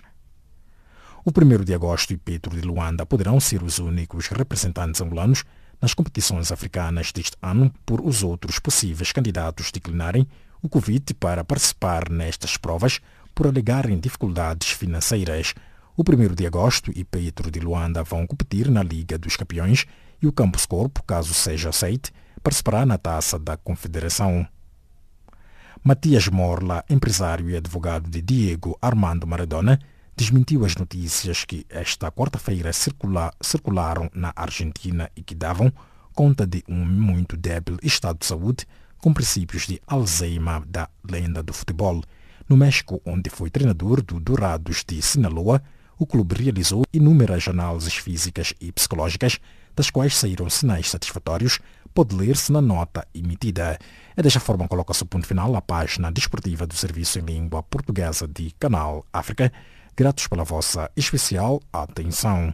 O 1 de agosto e Petro de Luanda poderão ser os únicos representantes angolanos nas competições africanas deste ano por os outros possíveis candidatos declinarem o convite para participar nestas provas por alegarem dificuldades financeiras. O 1 de agosto e Petro de Luanda vão competir na Liga dos Campeões e o Campus Corpo, caso seja aceite, participará na Taça da Confederação. Matias Morla, empresário e advogado de Diego Armando Maradona, desmentiu as notícias que esta quarta-feira circula, circularam na Argentina e que davam conta de um muito débil estado de saúde com princípios de Alzheimer da lenda do futebol. No México, onde foi treinador do Dourados de Sinaloa, o clube realizou inúmeras análises físicas e psicológicas, das quais saíram sinais satisfatórios, pode ler-se na nota emitida. É desta forma coloca-se o ponto final à página desportiva do Serviço em Língua Portuguesa de Canal África. Gratos pela vossa especial atenção.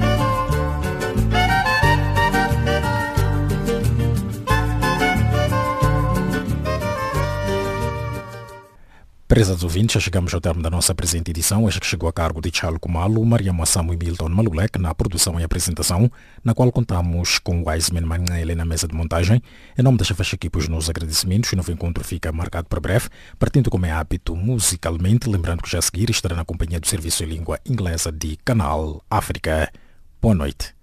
Prezados ouvintes, já chegamos ao termo da nossa presente edição, esta que chegou a cargo de Chalo Kumalo, Maria Moassamo e Milton Malulek na produção e apresentação, na qual contamos com Wiseman Mangaele na mesa de montagem. Em nome desta faixa aqui, os nossos agradecimentos e novo encontro fica marcado para breve, partindo como é hábito musicalmente, lembrando que já a seguir estará na companhia do Serviço em Língua Inglesa de Canal África. Boa noite.